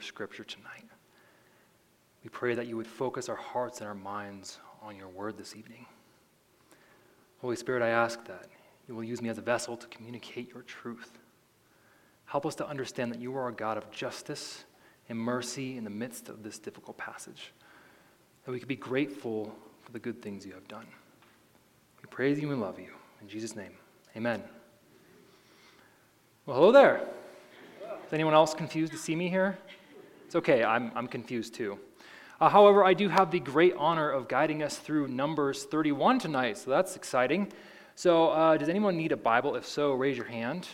Scripture tonight. We pray that you would focus our hearts and our minds on your word this evening. Holy Spirit, I ask that you will use me as a vessel to communicate your truth. Help us to understand that you are a God of justice and mercy in the midst of this difficult passage, that we could be grateful for the good things you have done. We praise you and love you. In Jesus' name, amen. Well, hello there. Is anyone else confused to see me here? It's okay, I'm, I'm confused too. Uh, however, I do have the great honor of guiding us through Numbers 31 tonight, so that's exciting. So, uh, does anyone need a Bible? If so, raise your hand.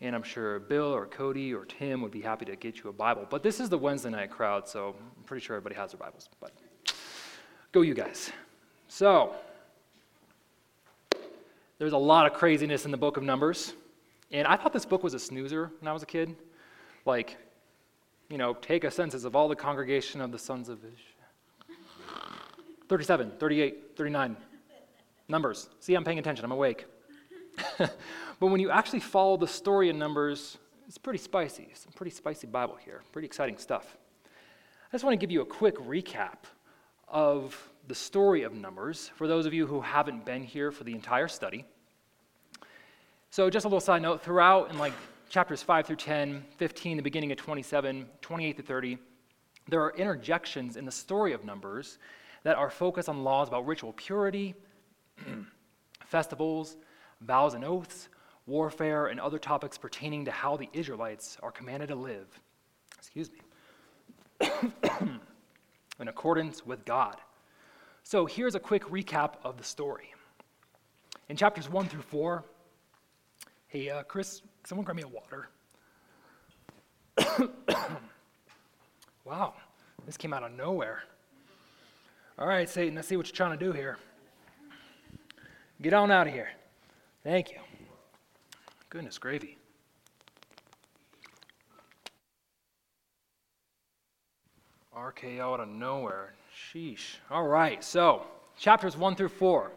And I'm sure Bill or Cody or Tim would be happy to get you a Bible. But this is the Wednesday night crowd, so I'm pretty sure everybody has their Bibles. But go, you guys. So, there's a lot of craziness in the book of Numbers. And I thought this book was a snoozer when I was a kid. Like, you know, take a census of all the congregation of the sons of Israel. 37, 38, 39. Numbers. See, I'm paying attention, I'm awake. but when you actually follow the story in Numbers, it's pretty spicy. It's some pretty spicy Bible here. Pretty exciting stuff. I just want to give you a quick recap of the story of Numbers for those of you who haven't been here for the entire study. So, just a little side note throughout in like chapters 5 through 10, 15, the beginning of 27, 28 to 30, there are interjections in the story of Numbers that are focused on laws about ritual purity, festivals, vows and oaths, warfare, and other topics pertaining to how the Israelites are commanded to live. Excuse me. in accordance with God. So here's a quick recap of the story. In chapters 1 through 4, hey, uh, Chris, someone grab me a water? wow, this came out of nowhere. All right, Satan, let's see what you're trying to do here. Get on out of here. Thank you. Goodness gravy. RKO out of nowhere. Sheesh. All right, so chapters 1 through 4.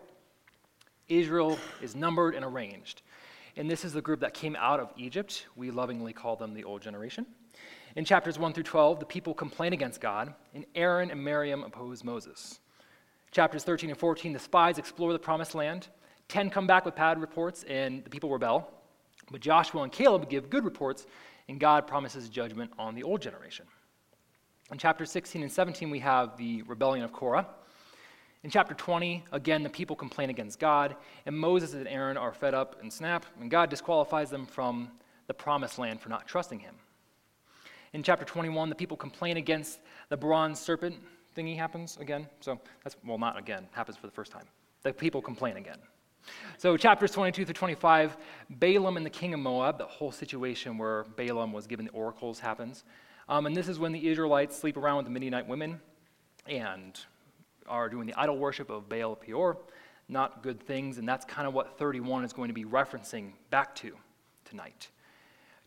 Israel is numbered and arranged. And this is the group that came out of Egypt. We lovingly call them the old generation. In chapters 1 through 12, the people complain against God, and Aaron and Miriam oppose Moses. Chapters 13 and 14, the spies explore the promised land. 10 come back with bad reports, and the people rebel. But Joshua and Caleb give good reports, and God promises judgment on the old generation. In chapters 16 and 17, we have the rebellion of Korah. In chapter 20, again, the people complain against God, and Moses and Aaron are fed up and snap, and God disqualifies them from the promised land for not trusting him. In chapter 21, the people complain against the bronze serpent thingy happens again. So that's, well, not again, happens for the first time. The people complain again. So, chapters 22 through 25, Balaam and the king of Moab, the whole situation where Balaam was given the oracles happens. Um, and this is when the Israelites sleep around with the Midianite women and are doing the idol worship of Baal Peor. Not good things, and that's kind of what 31 is going to be referencing back to tonight.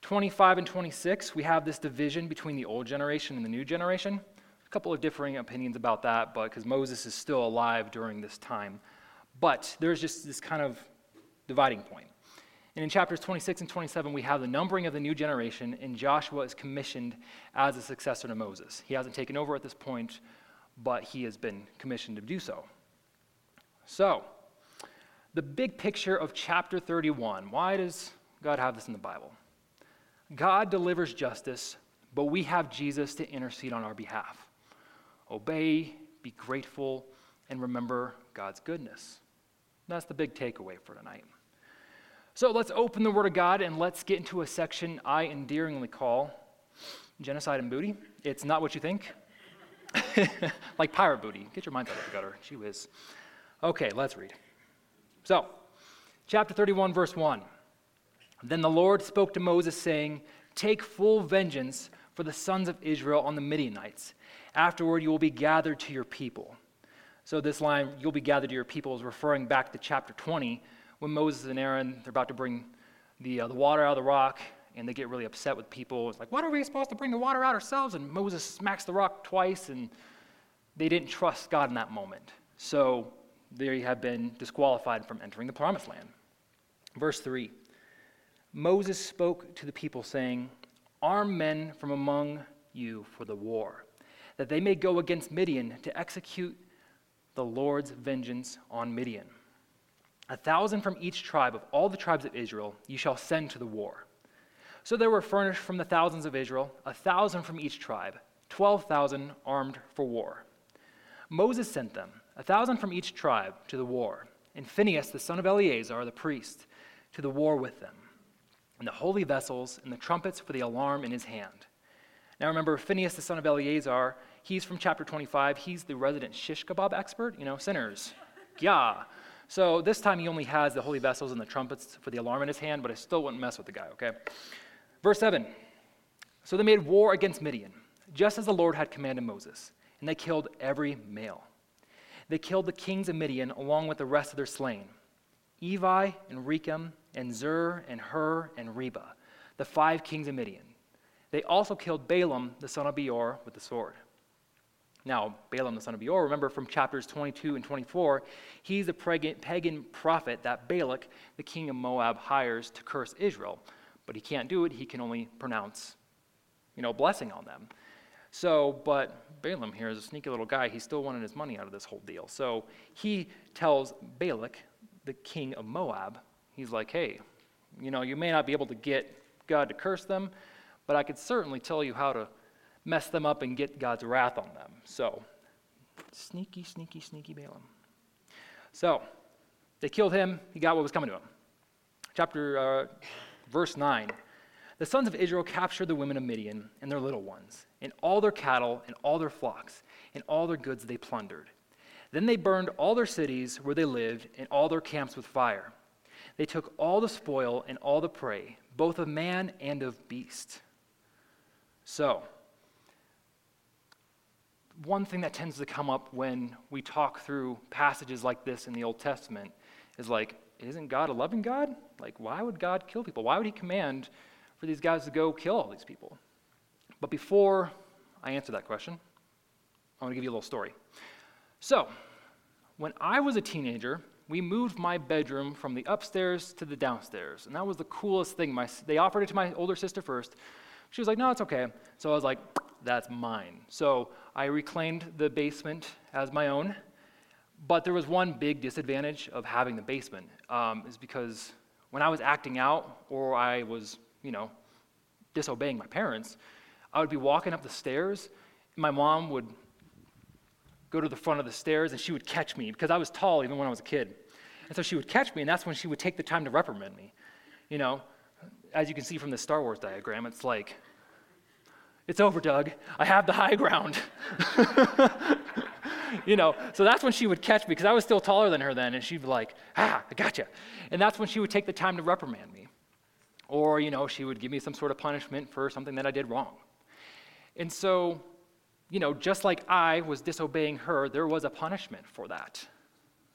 25 and 26, we have this division between the old generation and the new generation. A couple of differing opinions about that, but because Moses is still alive during this time. But there's just this kind of dividing point. And in chapters 26 and 27, we have the numbering of the new generation, and Joshua is commissioned as a successor to Moses. He hasn't taken over at this point, but he has been commissioned to do so. So, the big picture of chapter 31 why does God have this in the Bible? God delivers justice, but we have Jesus to intercede on our behalf. Obey, be grateful, and remember God's goodness. That's the big takeaway for tonight. So let's open the Word of God and let's get into a section I endearingly call Genocide and Booty. It's not what you think. like pirate booty. Get your minds out of the gutter. She whiz. Okay, let's read. So, chapter 31, verse 1. Then the Lord spoke to Moses, saying, Take full vengeance for the sons of Israel on the Midianites. Afterward, you will be gathered to your people. So, this line, you'll be gathered to your people, is referring back to chapter 20, when Moses and Aaron, they're about to bring the, uh, the water out of the rock, and they get really upset with people. It's like, what are we supposed to bring the water out ourselves? And Moses smacks the rock twice, and they didn't trust God in that moment. So, they have been disqualified from entering the promised land. Verse 3 Moses spoke to the people, saying, Arm men from among you for the war, that they may go against Midian to execute the Lord's vengeance on Midian. A thousand from each tribe of all the tribes of Israel you shall send to the war. So there were furnished from the thousands of Israel a thousand from each tribe, twelve thousand armed for war. Moses sent them, a thousand from each tribe, to the war, and Phinehas the son of Eleazar the priest to the war with them, and the holy vessels and the trumpets for the alarm in his hand. Now remember, Phinehas the son of Eleazar, he's from chapter 25. He's the resident shish kebab expert, you know, sinners. Yeah. So this time he only has the holy vessels and the trumpets for the alarm in his hand, but I still wouldn't mess with the guy, okay? Verse 7 So they made war against Midian, just as the Lord had commanded Moses, and they killed every male. They killed the kings of Midian along with the rest of their slain Evi and Rekem and Zur and Hur and Reba, the five kings of Midian. They also killed Balaam, the son of Beor, with the sword. Now, Balaam, the son of Beor, remember from chapters 22 and 24, he's the pagan prophet that Balak, the king of Moab, hires to curse Israel. But he can't do it, he can only pronounce, you know, blessing on them. So, but Balaam here is a sneaky little guy. He still wanted his money out of this whole deal. So he tells Balak, the king of Moab, he's like, hey, you know, you may not be able to get God to curse them, but I could certainly tell you how to mess them up and get God's wrath on them. So, sneaky, sneaky, sneaky Balaam. So, they killed him. He got what was coming to him. Chapter, uh, verse 9. The sons of Israel captured the women of Midian and their little ones, and all their cattle, and all their flocks, and all their goods they plundered. Then they burned all their cities where they lived, and all their camps with fire. They took all the spoil and all the prey, both of man and of beast. So, one thing that tends to come up when we talk through passages like this in the Old Testament is like, isn't God a loving God? Like, why would God kill people? Why would He command for these guys to go kill all these people? But before I answer that question, I want to give you a little story. So, when I was a teenager, we moved my bedroom from the upstairs to the downstairs, and that was the coolest thing. My, they offered it to my older sister first. She was like, no, it's okay. So I was like, that's mine. So I reclaimed the basement as my own. But there was one big disadvantage of having the basement, um, is because when I was acting out or I was, you know, disobeying my parents, I would be walking up the stairs. My mom would go to the front of the stairs and she would catch me because I was tall even when I was a kid. And so she would catch me, and that's when she would take the time to reprimand me. You know, as you can see from the Star Wars diagram, it's like it's over, Doug. I have the high ground. you know, so that's when she would catch me because I was still taller than her then, and she'd be like, ah, I got you. And that's when she would take the time to reprimand me. Or, you know, she would give me some sort of punishment for something that I did wrong. And so, you know, just like I was disobeying her, there was a punishment for that,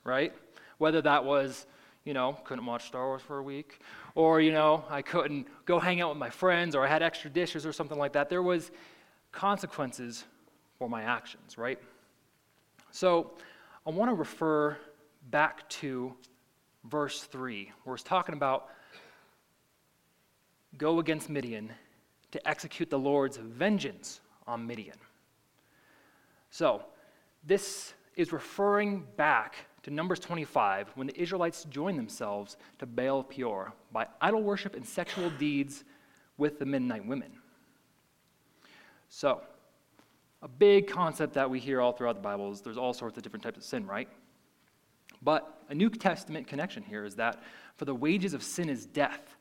right? Whether that was, you know, couldn't watch Star Wars for a week, or, you know, I couldn't go hang out with my friends, or I had extra dishes or something like that. There was consequences for my actions, right? So I want to refer back to verse 3, where it's talking about go against Midian to execute the Lord's vengeance on Midian. So this is referring back to Numbers 25 when the Israelites joined themselves to Baal Peor by idol worship and sexual deeds with the Midianite women. So, a big concept that we hear all throughout the Bible is there's all sorts of different types of sin, right? But a New Testament connection here is that for the wages of sin is death,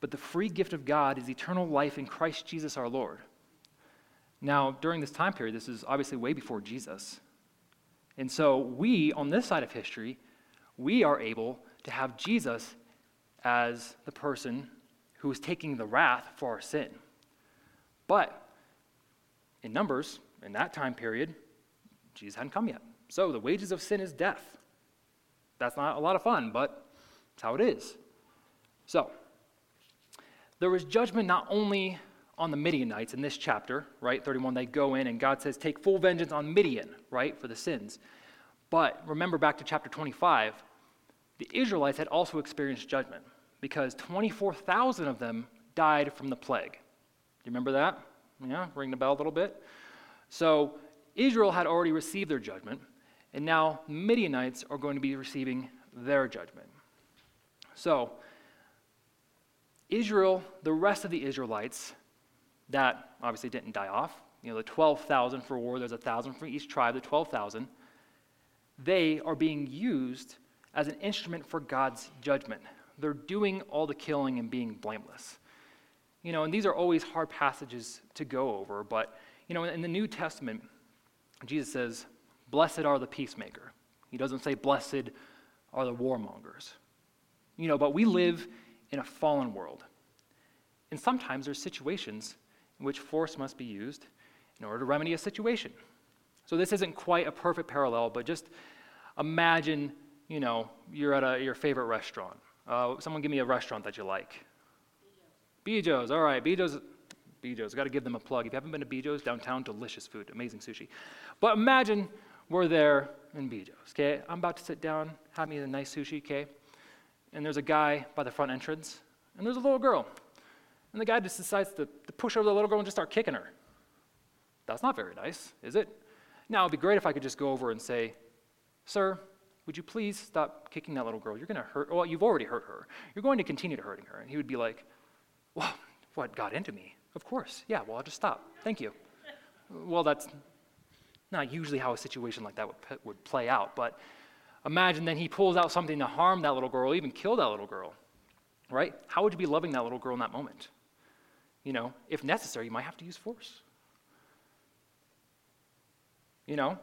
but the free gift of God is eternal life in Christ Jesus our Lord. Now, during this time period, this is obviously way before Jesus. And so we, on this side of history, we are able to have Jesus as the person who is taking the wrath for our sin. But in Numbers, in that time period, Jesus hadn't come yet. So the wages of sin is death. That's not a lot of fun, but it's how it is. So, there was judgment not only on the Midianites in this chapter, right? 31, they go in and God says, take full vengeance on Midian, right, for the sins. But remember back to chapter 25, the Israelites had also experienced judgment because 24,000 of them died from the plague. Do you remember that? Yeah, ring the bell a little bit. So Israel had already received their judgment, and now Midianites are going to be receiving their judgment. So, Israel, the rest of the Israelites that obviously didn't die off, you know, the 12,000 for war, there's a 1,000 for each tribe, the 12,000, they are being used as an instrument for God's judgment. They're doing all the killing and being blameless. You know, and these are always hard passages to go over, but, you know, in the New Testament, Jesus says, Blessed are the peacemaker. He doesn't say, Blessed are the warmongers. You know, but we live in a fallen world. And sometimes there's situations in which force must be used in order to remedy a situation. So this isn't quite a perfect parallel, but just imagine, you know, you're at a, your favorite restaurant. Uh, someone give me a restaurant that you like. Bijo's. All right, Bijo's. Bijo's. Got to give them a plug. If you haven't been to Bijo's downtown, delicious food, amazing sushi. But imagine we're there in Bijo's. Okay, I'm about to sit down, have me a nice sushi. Okay, and there's a guy by the front entrance, and there's a little girl, and the guy just decides to, to push over the little girl and just start kicking her. That's not very nice, is it? Now it'd be great if I could just go over and say, "Sir, would you please stop kicking that little girl? You're going to hurt. Well, you've already hurt her. You're going to continue to hurting her." And he would be like, "Well, what got into me? Of course. Yeah. Well, I'll just stop. Thank you." well, that's not usually how a situation like that would, would play out, but imagine then he pulls out something to harm that little girl, even kill that little girl, right? How would you be loving that little girl in that moment? You know, if necessary, you might have to use force. You know?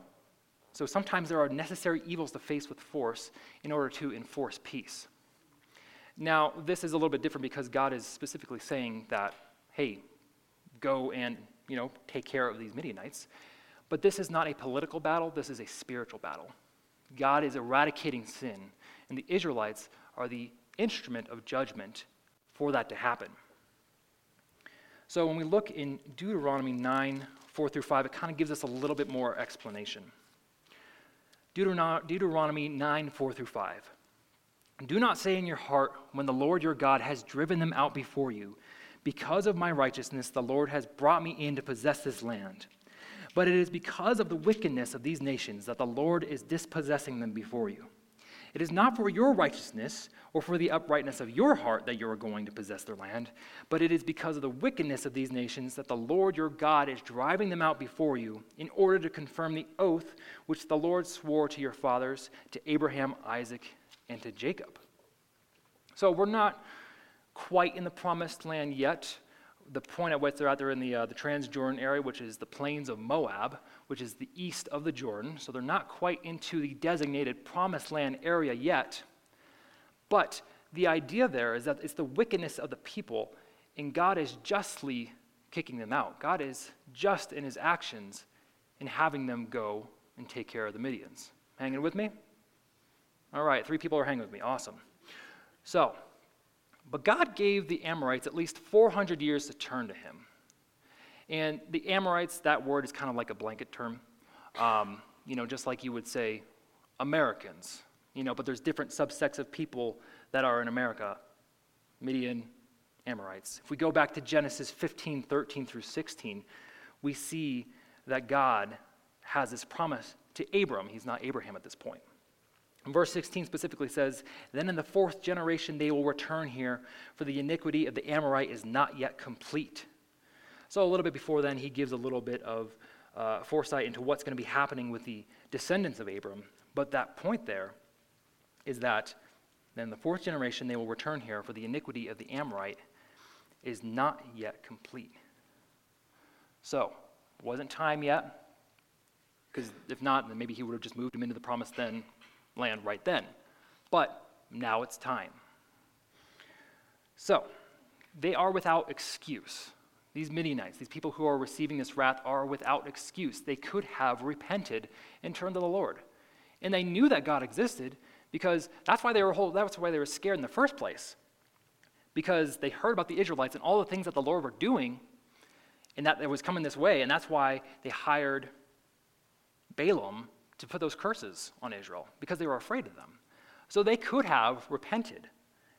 So sometimes there are necessary evils to face with force in order to enforce peace. Now, this is a little bit different because God is specifically saying that, hey, go and, you know, take care of these Midianites. But this is not a political battle, this is a spiritual battle. God is eradicating sin, and the Israelites are the instrument of judgment for that to happen. So when we look in Deuteronomy 9 4 through 5, it kind of gives us a little bit more explanation. Deuteronomy 9 4 through 5. Do not say in your heart, when the Lord your God has driven them out before you, because of my righteousness, the Lord has brought me in to possess this land. But it is because of the wickedness of these nations that the Lord is dispossessing them before you. It is not for your righteousness or for the uprightness of your heart that you are going to possess their land, but it is because of the wickedness of these nations that the Lord your God is driving them out before you in order to confirm the oath which the Lord swore to your fathers, to Abraham, Isaac, and to Jacob. So we're not quite in the promised land yet, the point at which they're out there in the, uh, the Transjordan area, which is the plains of Moab, which is the east of the Jordan. So they're not quite into the designated promised land area yet. But the idea there is that it's the wickedness of the people, and God is justly kicking them out. God is just in his actions in having them go and take care of the Midians. Hanging with me? All right, three people are hanging with me. Awesome. So, but God gave the Amorites at least 400 years to turn to Him. And the Amorites, that word is kind of like a blanket term. Um, you know, just like you would say Americans, you know, but there's different subsects of people that are in America Midian, Amorites. If we go back to Genesis 15, 13 through 16, we see that God has this promise to Abram. He's not Abraham at this point. Verse 16 specifically says, Then in the fourth generation they will return here, for the iniquity of the Amorite is not yet complete. So, a little bit before then, he gives a little bit of uh, foresight into what's going to be happening with the descendants of Abram. But that point there is that then the fourth generation they will return here, for the iniquity of the Amorite is not yet complete. So, wasn't time yet, because if not, then maybe he would have just moved him into the promise then land right then. But now it's time. So, they are without excuse. These Midianites, these people who are receiving this wrath, are without excuse. They could have repented and turned to the Lord. And they knew that God existed because that's why they were whole, that's why they were scared in the first place. Because they heard about the Israelites and all the things that the Lord were doing and that it was coming this way, and that's why they hired Balaam to put those curses on Israel because they were afraid of them. So they could have repented.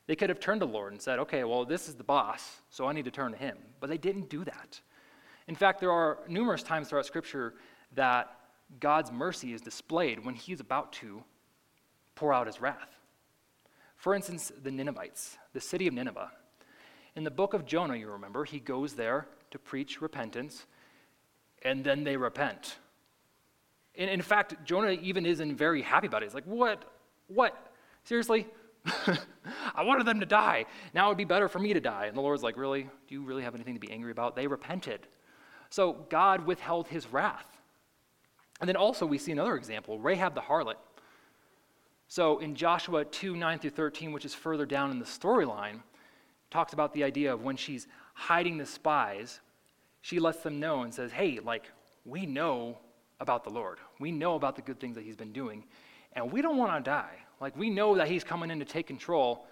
They could have turned to the Lord and said, okay, well, this is the boss, so I need to turn to him. But they didn't do that. In fact, there are numerous times throughout Scripture that God's mercy is displayed when he's about to pour out his wrath. For instance, the Ninevites, the city of Nineveh. In the book of Jonah, you remember, he goes there to preach repentance, and then they repent. In, in fact, Jonah even isn't very happy about it. He's like, What? What? Seriously? I wanted them to die. Now it would be better for me to die. And the Lord's like, Really? Do you really have anything to be angry about? They repented. So God withheld his wrath. And then also, we see another example Rahab the harlot. So in Joshua 2 9 through 13, which is further down in the storyline, talks about the idea of when she's hiding the spies, she lets them know and says, Hey, like, we know about the Lord. We know about the good things that he's been doing, and we don't want to die. Like, we know that he's coming in to take control,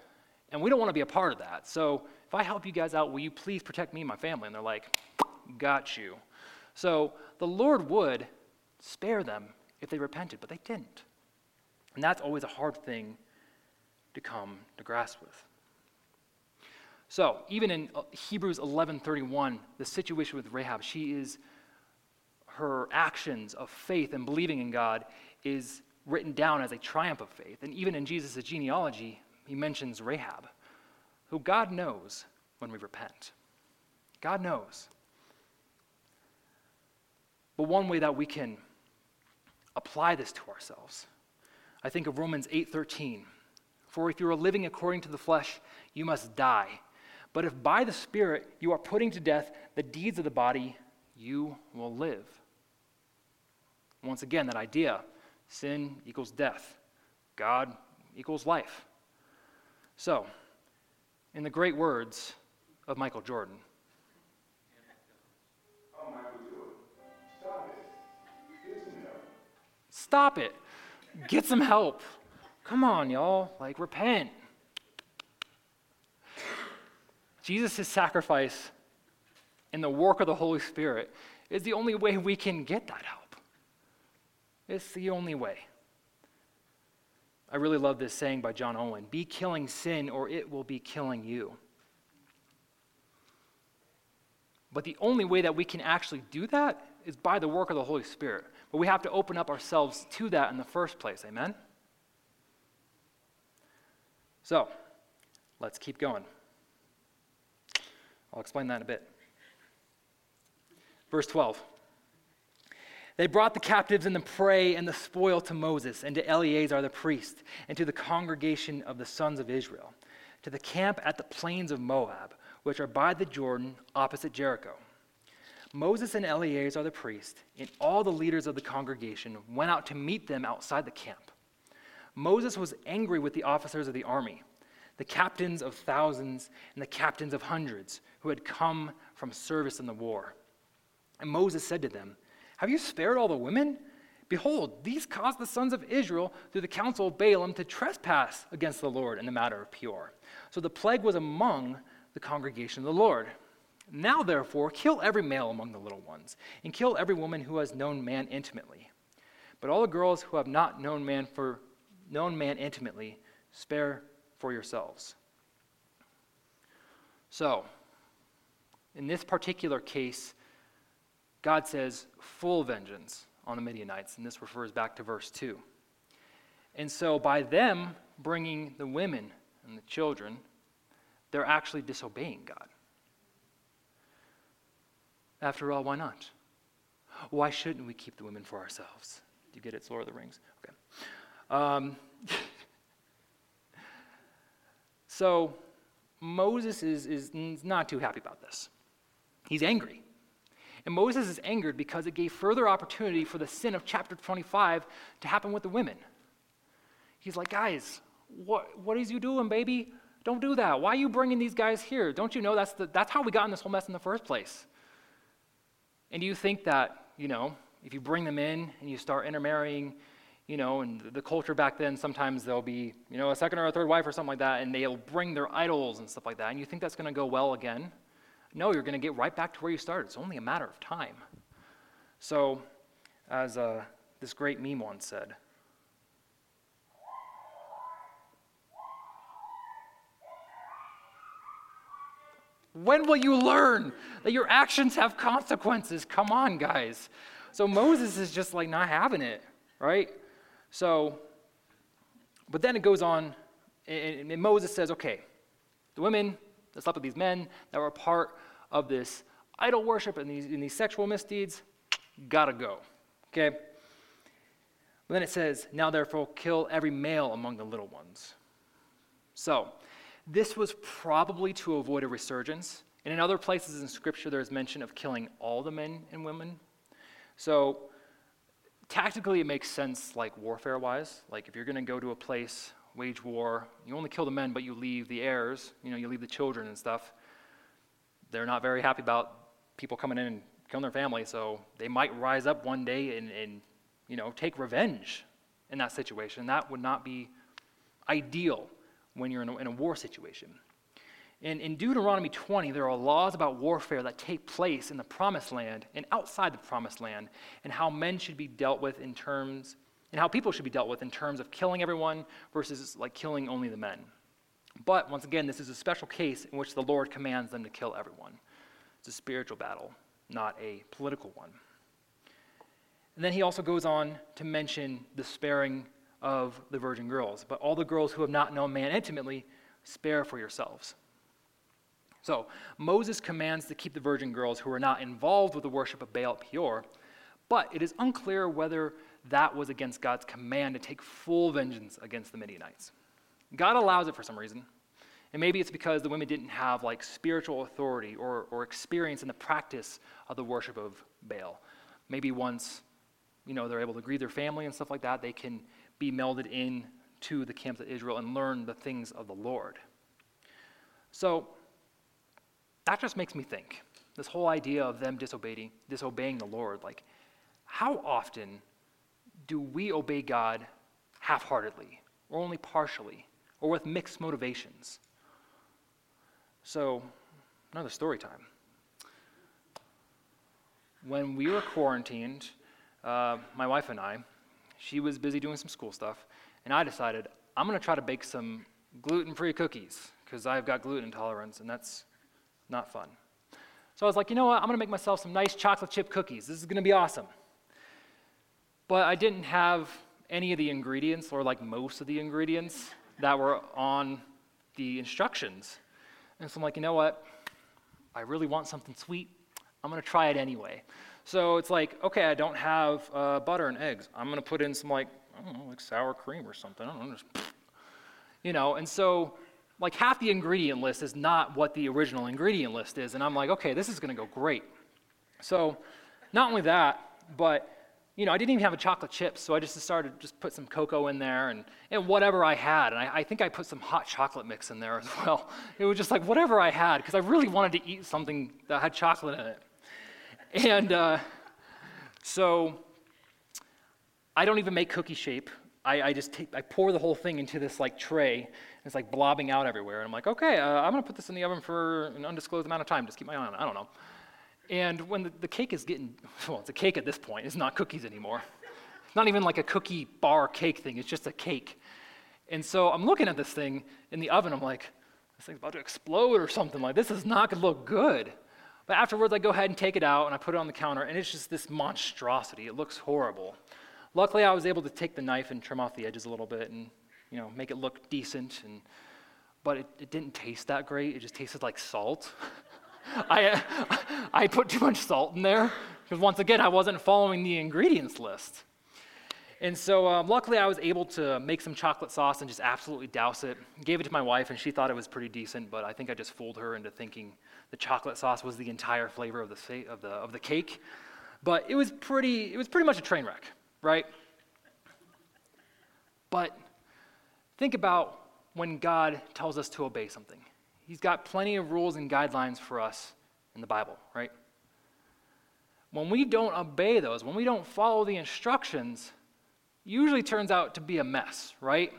and we don't want to be a part of that. So, if I help you guys out, will you please protect me and my family? And they're like, Got you. So, the Lord would spare them if they repented, but they didn't. And that's always a hard thing to come to grasp with. So, even in uh, Hebrews 11:31, the situation with Rahab, she is her actions of faith and believing in God is written down as a triumph of faith. And even in Jesus' genealogy, he mentions Rahab, who God knows when we repent. God knows. But one way that we can apply this to ourselves, I think of Romans 8:13. For if you are living according to the flesh, you must die. But if by the Spirit you are putting to death the deeds of the body, you will live. Once again, that idea sin equals death, God equals life. So, in the great words of Michael Jordan, Stop it. Get some help. Come on, y'all. Like, repent. Jesus' sacrifice and the work of the Holy Spirit is the only way we can get that help. It's the only way. I really love this saying by John Owen Be killing sin, or it will be killing you. But the only way that we can actually do that is by the work of the Holy Spirit. But we have to open up ourselves to that in the first place. Amen? So, let's keep going. I'll explain that in a bit. Verse 12. They brought the captives and the prey and the spoil to Moses and to Eleazar the priest and to the congregation of the sons of Israel, to the camp at the plains of Moab, which are by the Jordan opposite Jericho. Moses and Eleazar the priest and all the leaders of the congregation went out to meet them outside the camp. Moses was angry with the officers of the army, the captains of thousands and the captains of hundreds who had come from service in the war. And Moses said to them, have you spared all the women? Behold, these caused the sons of Israel through the counsel of Balaam to trespass against the Lord in the matter of Peor. So the plague was among the congregation of the Lord. Now, therefore, kill every male among the little ones, and kill every woman who has known man intimately. But all the girls who have not known man for known man intimately, spare for yourselves. So, in this particular case, God says, full vengeance on the Midianites, and this refers back to verse 2. And so, by them bringing the women and the children, they're actually disobeying God. After all, why not? Why shouldn't we keep the women for ourselves? Do you get it? It's Lord of the Rings. Okay. Um, so, Moses is, is not too happy about this. He's angry. And Moses is angered because it gave further opportunity for the sin of chapter 25 to happen with the women. He's like, guys, what, what is you doing, baby? Don't do that. Why are you bringing these guys here? Don't you know that's, the, that's how we got in this whole mess in the first place? And do you think that, you know, if you bring them in and you start intermarrying, you know, and the culture back then, sometimes there'll be, you know, a second or a third wife or something like that, and they'll bring their idols and stuff like that, and you think that's going to go well again? No, you're going to get right back to where you started. It's only a matter of time. So, as uh, this great meme once said, When will you learn that your actions have consequences? Come on, guys. So Moses is just like not having it, right? So, but then it goes on, and, and Moses says, okay, the women that slept with these men that were part of this idol worship and these, and these sexual misdeeds, gotta go. Okay? Then it says, Now therefore kill every male among the little ones. So, this was probably to avoid a resurgence. And in other places in Scripture, there's mention of killing all the men and women. So, tactically, it makes sense, like warfare wise. Like, if you're going to go to a place, wage war, you only kill the men, but you leave the heirs, you know, you leave the children and stuff. They're not very happy about people coming in and killing their family, so they might rise up one day and, and you know, take revenge in that situation. That would not be ideal when you're in a, in a war situation. In, in Deuteronomy 20, there are laws about warfare that take place in the promised land and outside the promised land, and how men should be dealt with in terms, and how people should be dealt with in terms of killing everyone versus like killing only the men. But once again, this is a special case in which the Lord commands them to kill everyone. It's a spiritual battle, not a political one. And then he also goes on to mention the sparing of the virgin girls. But all the girls who have not known man intimately, spare for yourselves. So Moses commands to keep the virgin girls who are not involved with the worship of Baal Peor, but it is unclear whether that was against God's command to take full vengeance against the Midianites. God allows it for some reason. And maybe it's because the women didn't have like spiritual authority or, or experience in the practice of the worship of Baal. Maybe once, you know, they're able to grieve their family and stuff like that, they can be melded in to the camps of Israel and learn the things of the Lord. So that just makes me think. This whole idea of them disobeying, disobeying the Lord, like, how often do we obey God half heartedly, or only partially, or with mixed motivations? So, another story time. When we were quarantined, uh, my wife and I, she was busy doing some school stuff, and I decided I'm going to try to bake some gluten free cookies because I've got gluten intolerance, and that's not fun. So I was like, you know what? I'm going to make myself some nice chocolate chip cookies. This is going to be awesome. But I didn't have any of the ingredients, or like most of the ingredients, that were on the instructions. And so I'm like, you know what? I really want something sweet. I'm going to try it anyway. So it's like, okay, I don't have uh, butter and eggs. I'm going to put in some like, I don't know, like sour cream or something. I don't know, just, you know. And so, like half the ingredient list is not what the original ingredient list is, and I'm like, okay, this is going to go great. So, not only that, but you know, I didn't even have a chocolate chip, so I just started just put some cocoa in there and, and whatever I had. And I, I think I put some hot chocolate mix in there as well. It was just like whatever I had, because I really wanted to eat something that had chocolate in it. And uh, so I don't even make cookie shape. I, I just take, I pour the whole thing into this like tray. And it's like blobbing out everywhere. And I'm like, okay, uh, I'm gonna put this in the oven for an undisclosed amount of time. Just keep my eye on it. I don't know. And when the, the cake is getting, well, it's a cake at this point. It's not cookies anymore. It's not even like a cookie bar cake thing. It's just a cake. And so I'm looking at this thing in the oven. I'm like, this thing's about to explode or something. Like this is not gonna look good. But afterwards, I go ahead and take it out and I put it on the counter, and it's just this monstrosity. It looks horrible. Luckily, I was able to take the knife and trim off the edges a little bit and you know make it look decent. And but it, it didn't taste that great. It just tasted like salt. I I put too much salt in there because once again, I wasn't following the ingredients list. And so, um, luckily, I was able to make some chocolate sauce and just absolutely douse it. Gave it to my wife, and she thought it was pretty decent, but I think I just fooled her into thinking the chocolate sauce was the entire flavor of the, of the, of the cake. But it was, pretty, it was pretty much a train wreck, right? But think about when God tells us to obey something. He's got plenty of rules and guidelines for us in the Bible, right? When we don't obey those, when we don't follow the instructions, usually turns out to be a mess, right?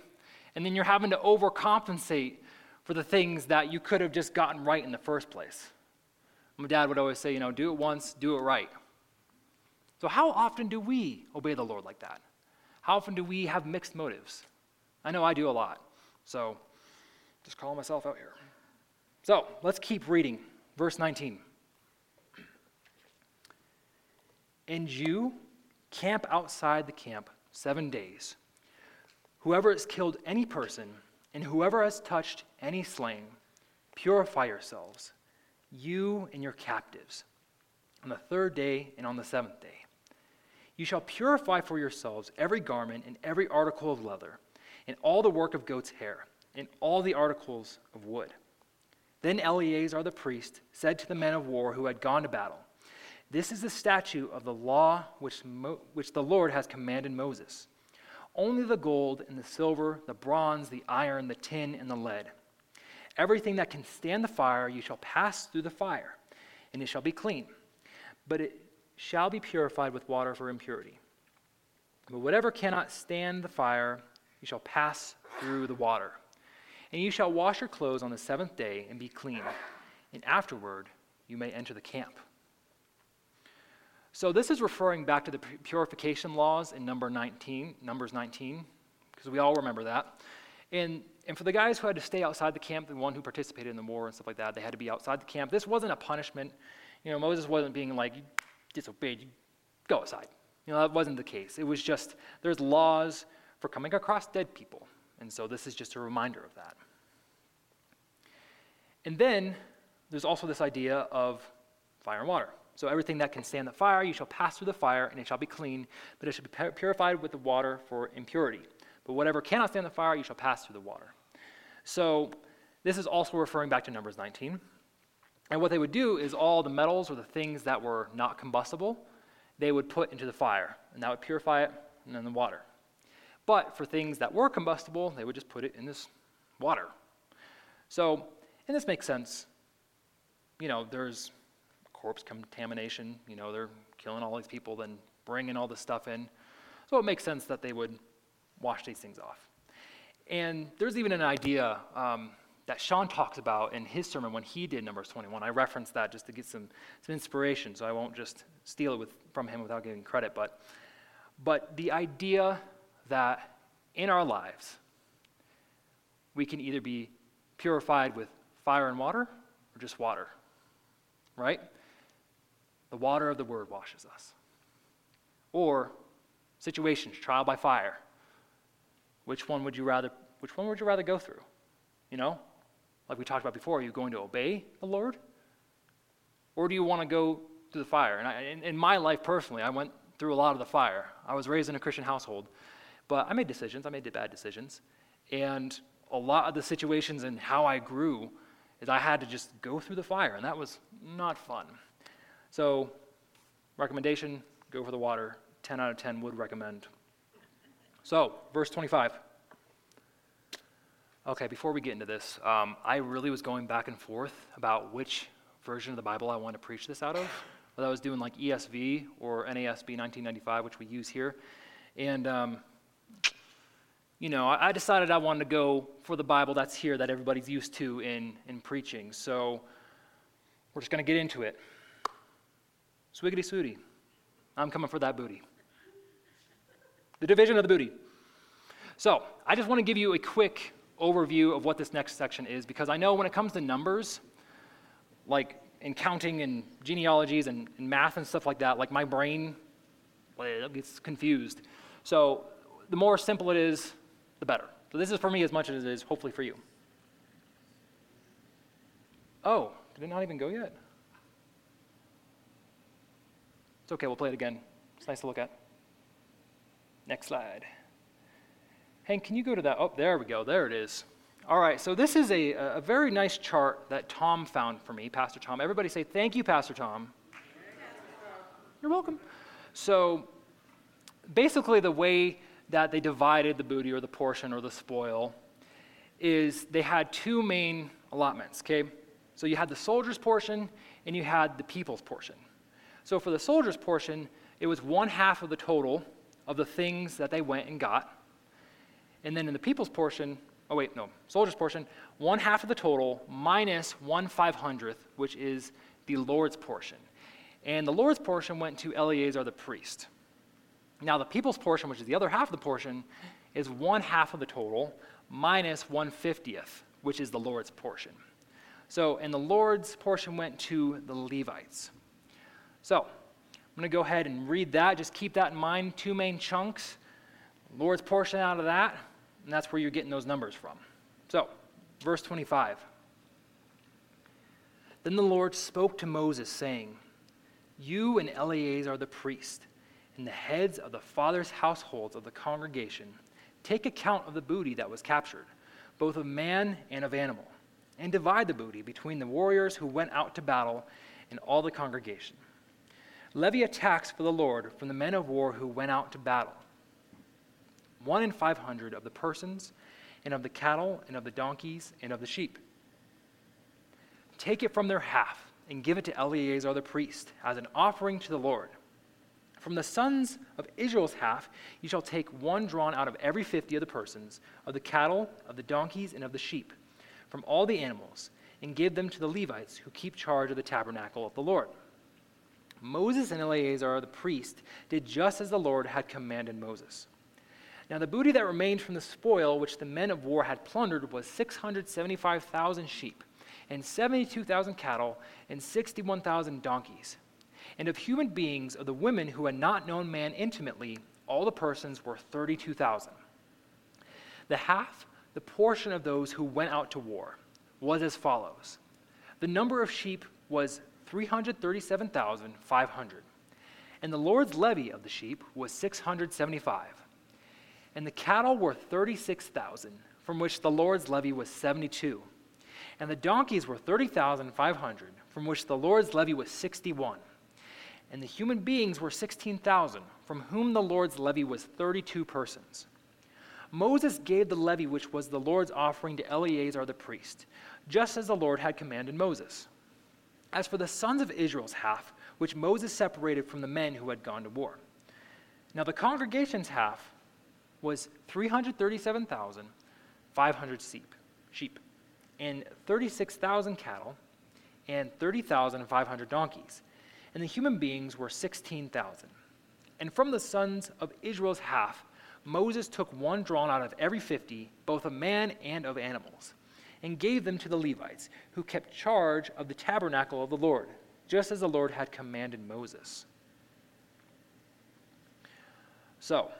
And then you're having to overcompensate for the things that you could have just gotten right in the first place. My dad would always say, you know, do it once, do it right. So, how often do we obey the Lord like that? How often do we have mixed motives? I know I do a lot. So, just calling myself out here. So, let's keep reading Verse 19. And you camp outside the camp seven days. Whoever has killed any person, and whoever has touched any slain, purify yourselves, you and your captives, on the third day and on the seventh day. You shall purify for yourselves every garment and every article of leather, and all the work of goat's hair, and all the articles of wood. Then Eleazar the priest said to the men of war who had gone to battle, This is the statute of the law which, Mo- which the Lord has commanded Moses. Only the gold and the silver, the bronze, the iron, the tin, and the lead. Everything that can stand the fire, you shall pass through the fire, and it shall be clean. But it shall be purified with water for impurity. But whatever cannot stand the fire, you shall pass through the water. And you shall wash your clothes on the seventh day and be clean. And afterward, you may enter the camp. So this is referring back to the purification laws in number 19, Numbers 19, because we all remember that. And, and for the guys who had to stay outside the camp, the one who participated in the war and stuff like that, they had to be outside the camp. This wasn't a punishment. You know, Moses wasn't being like, you disobeyed, you go outside. You know, that wasn't the case. It was just, there's laws for coming across dead people. And so this is just a reminder of that. And then there's also this idea of fire and water. So everything that can stand the fire, you shall pass through the fire, and it shall be clean, but it shall be purified with the water for impurity. But whatever cannot stand the fire, you shall pass through the water. So this is also referring back to Numbers 19. And what they would do is all the metals or the things that were not combustible, they would put into the fire, and that would purify it, and then the water. But for things that were combustible, they would just put it in this water. So, and this makes sense. You know, there's corpse contamination. You know, they're killing all these people, then bringing all this stuff in. So it makes sense that they would wash these things off. And there's even an idea um, that Sean talks about in his sermon when he did Numbers 21. I referenced that just to get some, some inspiration, so I won't just steal it with, from him without giving credit. But, but the idea that in our lives, we can either be purified with fire and water or just water, right? The water of the word washes us. Or situations, trial by fire. Which one would you rather which one would you rather go through? You know? Like we talked about before, are you going to obey the Lord? Or do you want to go through the fire? And I, in, in my life personally, I went through a lot of the fire. I was raised in a Christian household, but I made decisions. I made bad decisions. And a lot of the situations and how I grew is I had to just go through the fire, and that was not fun. So, recommendation go for the water. 10 out of 10 would recommend. So, verse 25. Okay, before we get into this, um, I really was going back and forth about which version of the Bible I want to preach this out of. Whether I was doing like ESV or NASB 1995, which we use here. And, um, you know, I, decided I wanted to go for the Bible that's here that everybody's used to in, in preaching. So we're just going to get into it. Swiggity swooty. I'm coming for that booty. The division of the booty. So, I just want to give you a quick overview of what this next section is because I know when it comes to numbers, like in counting and genealogies and, and math and stuff like that, like my brain gets confused. So, the more simple it is, the better. So, this is for me as much as it is hopefully for you. Oh, did it not even go yet? It's okay, we'll play it again. It's nice to look at. Next slide. Hank, can you go to that? Oh, there we go. There it is. All right, so this is a, a very nice chart that Tom found for me, Pastor Tom. Everybody say thank you, Pastor Tom. You're welcome. So basically, the way that they divided the booty or the portion or the spoil is they had two main allotments, okay? So you had the soldiers' portion and you had the people's portion. So for the soldiers' portion, it was one half of the total of the things that they went and got. And then in the people's portion, oh wait, no, soldiers' portion, one half of the total minus one five hundredth, which is the Lord's portion. And the Lord's portion went to Eleazar the priest. Now the people's portion, which is the other half of the portion, is one half of the total minus one fiftieth, which is the Lord's portion. So, and the Lord's portion went to the Levites. So, I'm going to go ahead and read that. Just keep that in mind. Two main chunks. Lord's portion out of that, and that's where you're getting those numbers from. So, verse 25. Then the Lord spoke to Moses, saying, You and Eleazar are the priest, and the heads of the fathers' households of the congregation, take account of the booty that was captured, both of man and of animal, and divide the booty between the warriors who went out to battle and all the congregation. Levy a tax for the Lord from the men of war who went out to battle. One in five hundred of the persons, and of the cattle, and of the donkeys, and of the sheep. Take it from their half, and give it to Eleazar the priest, as an offering to the Lord. From the sons of Israel's half, you shall take one drawn out of every fifty of the persons, of the cattle, of the donkeys, and of the sheep, from all the animals, and give them to the Levites who keep charge of the tabernacle of the Lord. Moses and Eleazar the priest did just as the Lord had commanded Moses. Now, the booty that remained from the spoil which the men of war had plundered was 675,000 sheep, and 72,000 cattle, and 61,000 donkeys and of human beings, of the women who had not known man intimately, all the persons were 32,000. The half, the portion of those who went out to war, was as follows The number of sheep was 337,500, and the Lord's levy of the sheep was 675. And the cattle were 36,000, from which the Lord's levy was 72. And the donkeys were 30,500, from which the Lord's levy was 61 and the human beings were 16,000, from whom the Lord's levy was 32 persons. Moses gave the levy which was the Lord's offering to Eleazar the priest, just as the Lord had commanded Moses. As for the sons of Israel's half, which Moses separated from the men who had gone to war. Now the congregation's half was 337,500 sheep, and 36,000 cattle, and 30,500 donkeys and the human beings were 16,000. And from the sons of Israel's half, Moses took one drawn out of every fifty, both of man and of animals, and gave them to the Levites, who kept charge of the tabernacle of the Lord, just as the Lord had commanded Moses. So,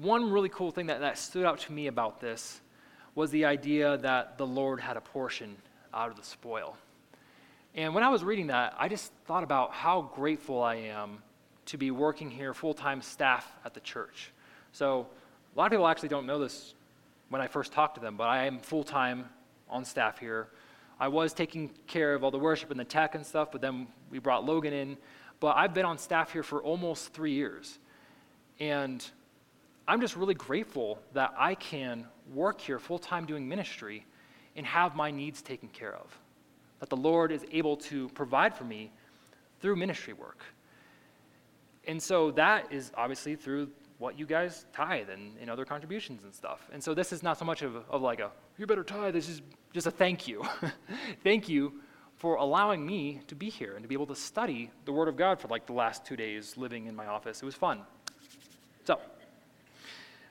one really cool thing that, that stood out to me about this was the idea that the Lord had a portion out of the spoil. And when I was reading that, I just thought about how grateful I am to be working here full time staff at the church. So, a lot of people actually don't know this when I first talked to them, but I am full time on staff here. I was taking care of all the worship and the tech and stuff, but then we brought Logan in. But I've been on staff here for almost three years. And I'm just really grateful that I can work here full time doing ministry and have my needs taken care of that the Lord is able to provide for me through ministry work. And so that is obviously through what you guys tithe and, and other contributions and stuff. And so this is not so much of, of like a, you better tithe, this is just a thank you. thank you for allowing me to be here and to be able to study the Word of God for like the last two days living in my office. It was fun. So,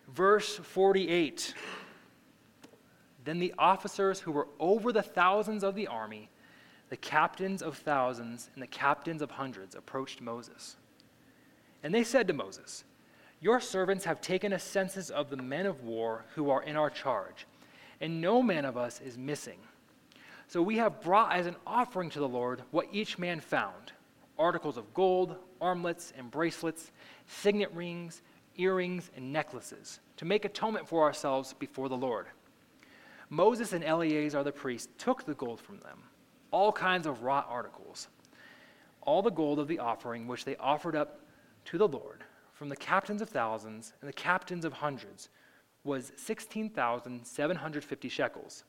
verse 48. Then the officers who were over the thousands of the army the captains of thousands and the captains of hundreds approached Moses. And they said to Moses, Your servants have taken a census of the men of war who are in our charge, and no man of us is missing. So we have brought as an offering to the Lord what each man found articles of gold, armlets, and bracelets, signet rings, earrings, and necklaces, to make atonement for ourselves before the Lord. Moses and Eleazar the priest took the gold from them all kinds of wrought articles, all the gold of the offering which they offered up to the Lord from the captains of thousands and the captains of hundreds was 16,750 shekels.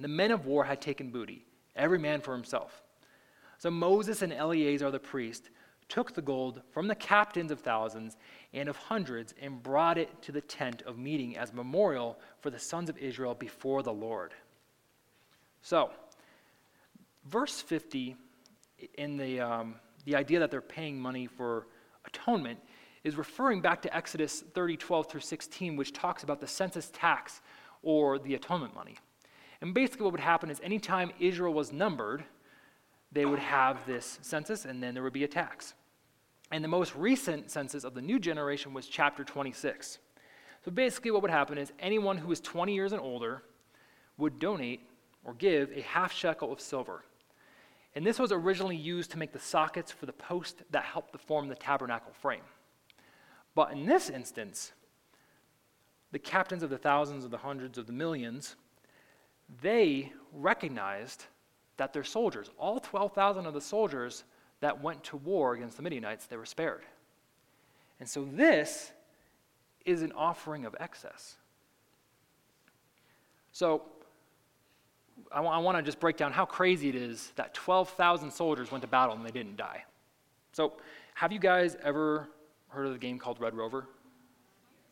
The men of war had taken booty, every man for himself. So Moses and Eleazar the priest took the gold from the captains of thousands and of hundreds and brought it to the tent of meeting as memorial for the sons of Israel before the Lord. So, verse 50, in the, um, the idea that they're paying money for atonement, is referring back to Exodus 30, 12 through 16, which talks about the census tax or the atonement money. And basically, what would happen is anytime Israel was numbered, they would have this census and then there would be a tax. And the most recent census of the new generation was chapter 26. So basically, what would happen is anyone who was 20 years and older would donate or give a half shekel of silver. And this was originally used to make the sockets for the post that helped to form the tabernacle frame. But in this instance, the captains of the thousands, of the hundreds, of the millions, they recognized that their soldiers, all 12,000 of the soldiers that went to war against the Midianites, they were spared. And so this is an offering of excess. So I, w- I want to just break down how crazy it is that 12,000 soldiers went to battle and they didn't die. So, have you guys ever heard of the game called Red Rover?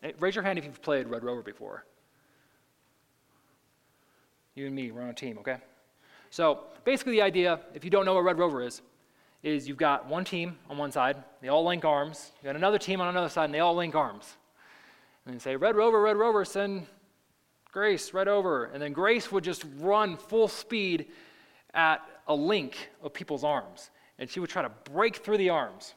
Hey, raise your hand if you've played Red Rover before. You and me, we're on a team, okay? So, basically, the idea, if you don't know what Red Rover is, is you've got one team on one side, they all link arms. You've got another team on another side, and they all link arms. And they say, Red Rover, Red Rover, send Grace right over. And then Grace would just run full speed at a link of people's arms. And she would try to break through the arms.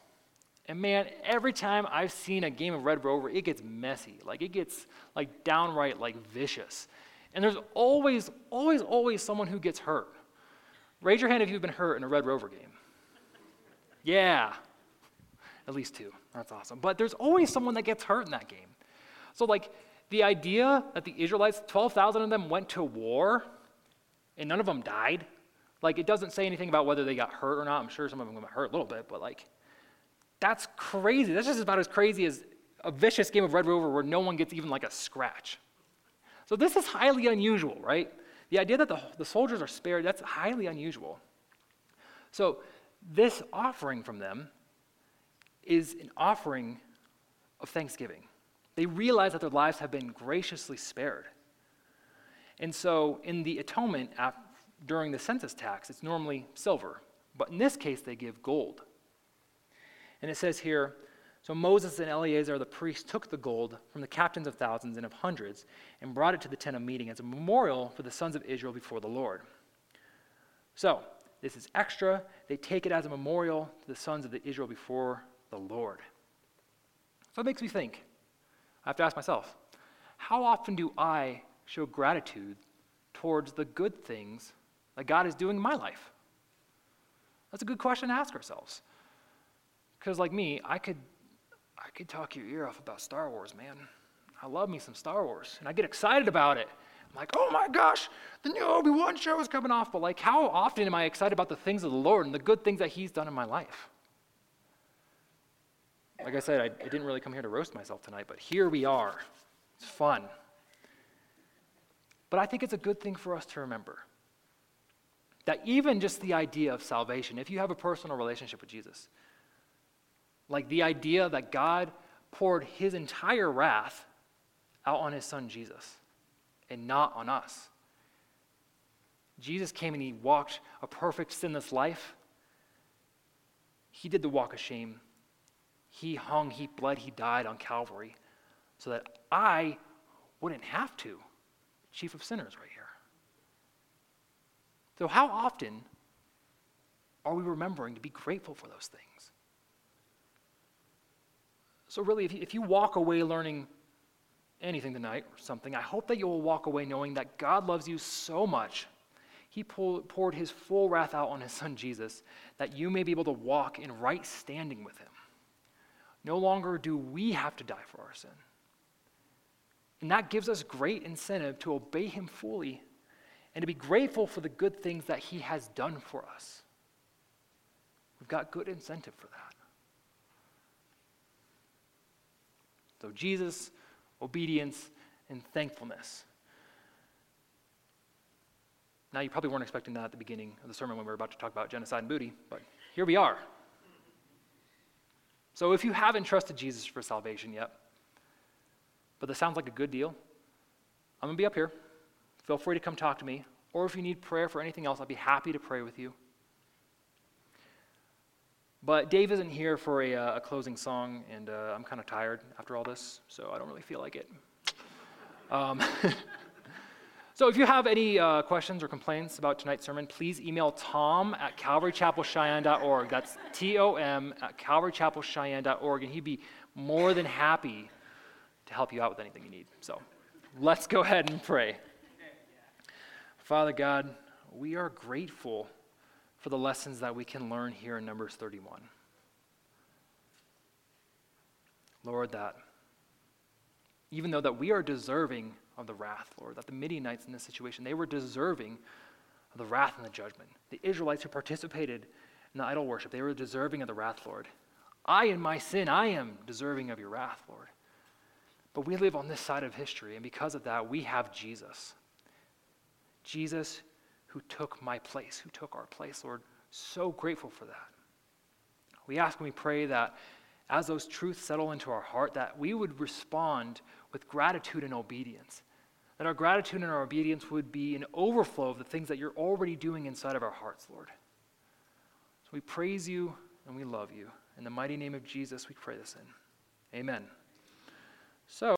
And man, every time I've seen a game of Red Rover, it gets messy. Like it gets like downright like vicious. And there's always, always, always someone who gets hurt. Raise your hand if you've been hurt in a Red Rover game. Yeah. At least two. That's awesome. But there's always someone that gets hurt in that game. So like the idea that the Israelites, 12,000 of them went to war and none of them died, like it doesn't say anything about whether they got hurt or not. I'm sure some of them got hurt a little bit, but like that's crazy. That's just about as crazy as a vicious game of Red Rover where no one gets even like a scratch. So this is highly unusual, right? The idea that the, the soldiers are spared, that's highly unusual. So this offering from them is an offering of thanksgiving. They realize that their lives have been graciously spared. And so, in the atonement during the census tax, it's normally silver, but in this case, they give gold. And it says here So Moses and Eleazar the priest took the gold from the captains of thousands and of hundreds and brought it to the tent of meeting as a memorial for the sons of Israel before the Lord. So, this is extra. They take it as a memorial to the sons of the Israel before the Lord. So it makes me think I have to ask myself how often do I show gratitude towards the good things that God is doing in my life? That's a good question to ask ourselves. Because, like me, I could, I could talk your ear off about Star Wars, man. I love me some Star Wars, and I get excited about it. I'm like, oh my gosh, the new Obi Wan show is coming off. But, like, how often am I excited about the things of the Lord and the good things that He's done in my life? Like I said, I, I didn't really come here to roast myself tonight, but here we are. It's fun. But I think it's a good thing for us to remember that even just the idea of salvation, if you have a personal relationship with Jesus, like the idea that God poured his entire wrath out on his son Jesus and not on us. Jesus came and he walked a perfect sinless life. He did the walk of shame. He hung, he bled, he died on Calvary so that I wouldn't have to. Chief of sinners, right here. So, how often are we remembering to be grateful for those things? So, really, if you, if you walk away learning anything tonight or something, I hope that you will walk away knowing that God loves you so much. He poured his full wrath out on his son Jesus that you may be able to walk in right standing with him. No longer do we have to die for our sin. And that gives us great incentive to obey Him fully and to be grateful for the good things that He has done for us. We've got good incentive for that. So, Jesus, obedience, and thankfulness. Now, you probably weren't expecting that at the beginning of the sermon when we were about to talk about genocide and booty, but here we are. So if you haven't trusted Jesus for salvation yet, but this sounds like a good deal, I'm going to be up here. Feel free to come talk to me. Or if you need prayer for anything else, I'll be happy to pray with you. But Dave isn't here for a, uh, a closing song, and uh, I'm kind of tired after all this, so I don't really feel like it. Um, So if you have any uh, questions or complaints about tonight's sermon, please email tom at calvarychapelcheyenne.org. That's T-O-M at calvarychapelcheyenne.org, and he'd be more than happy to help you out with anything you need. So let's go ahead and pray. Father God, we are grateful for the lessons that we can learn here in Numbers 31. Lord, that even though that we are deserving of the wrath, Lord, that the Midianites in this situation, they were deserving of the wrath and the judgment. The Israelites who participated in the idol worship, they were deserving of the wrath, Lord. I, in my sin, I am deserving of your wrath, Lord. But we live on this side of history, and because of that, we have Jesus. Jesus who took my place, who took our place, Lord. So grateful for that. We ask and we pray that as those truths settle into our heart, that we would respond with gratitude and obedience that our gratitude and our obedience would be an overflow of the things that you're already doing inside of our hearts, Lord. So we praise you and we love you. In the mighty name of Jesus, we pray this in. Amen. So,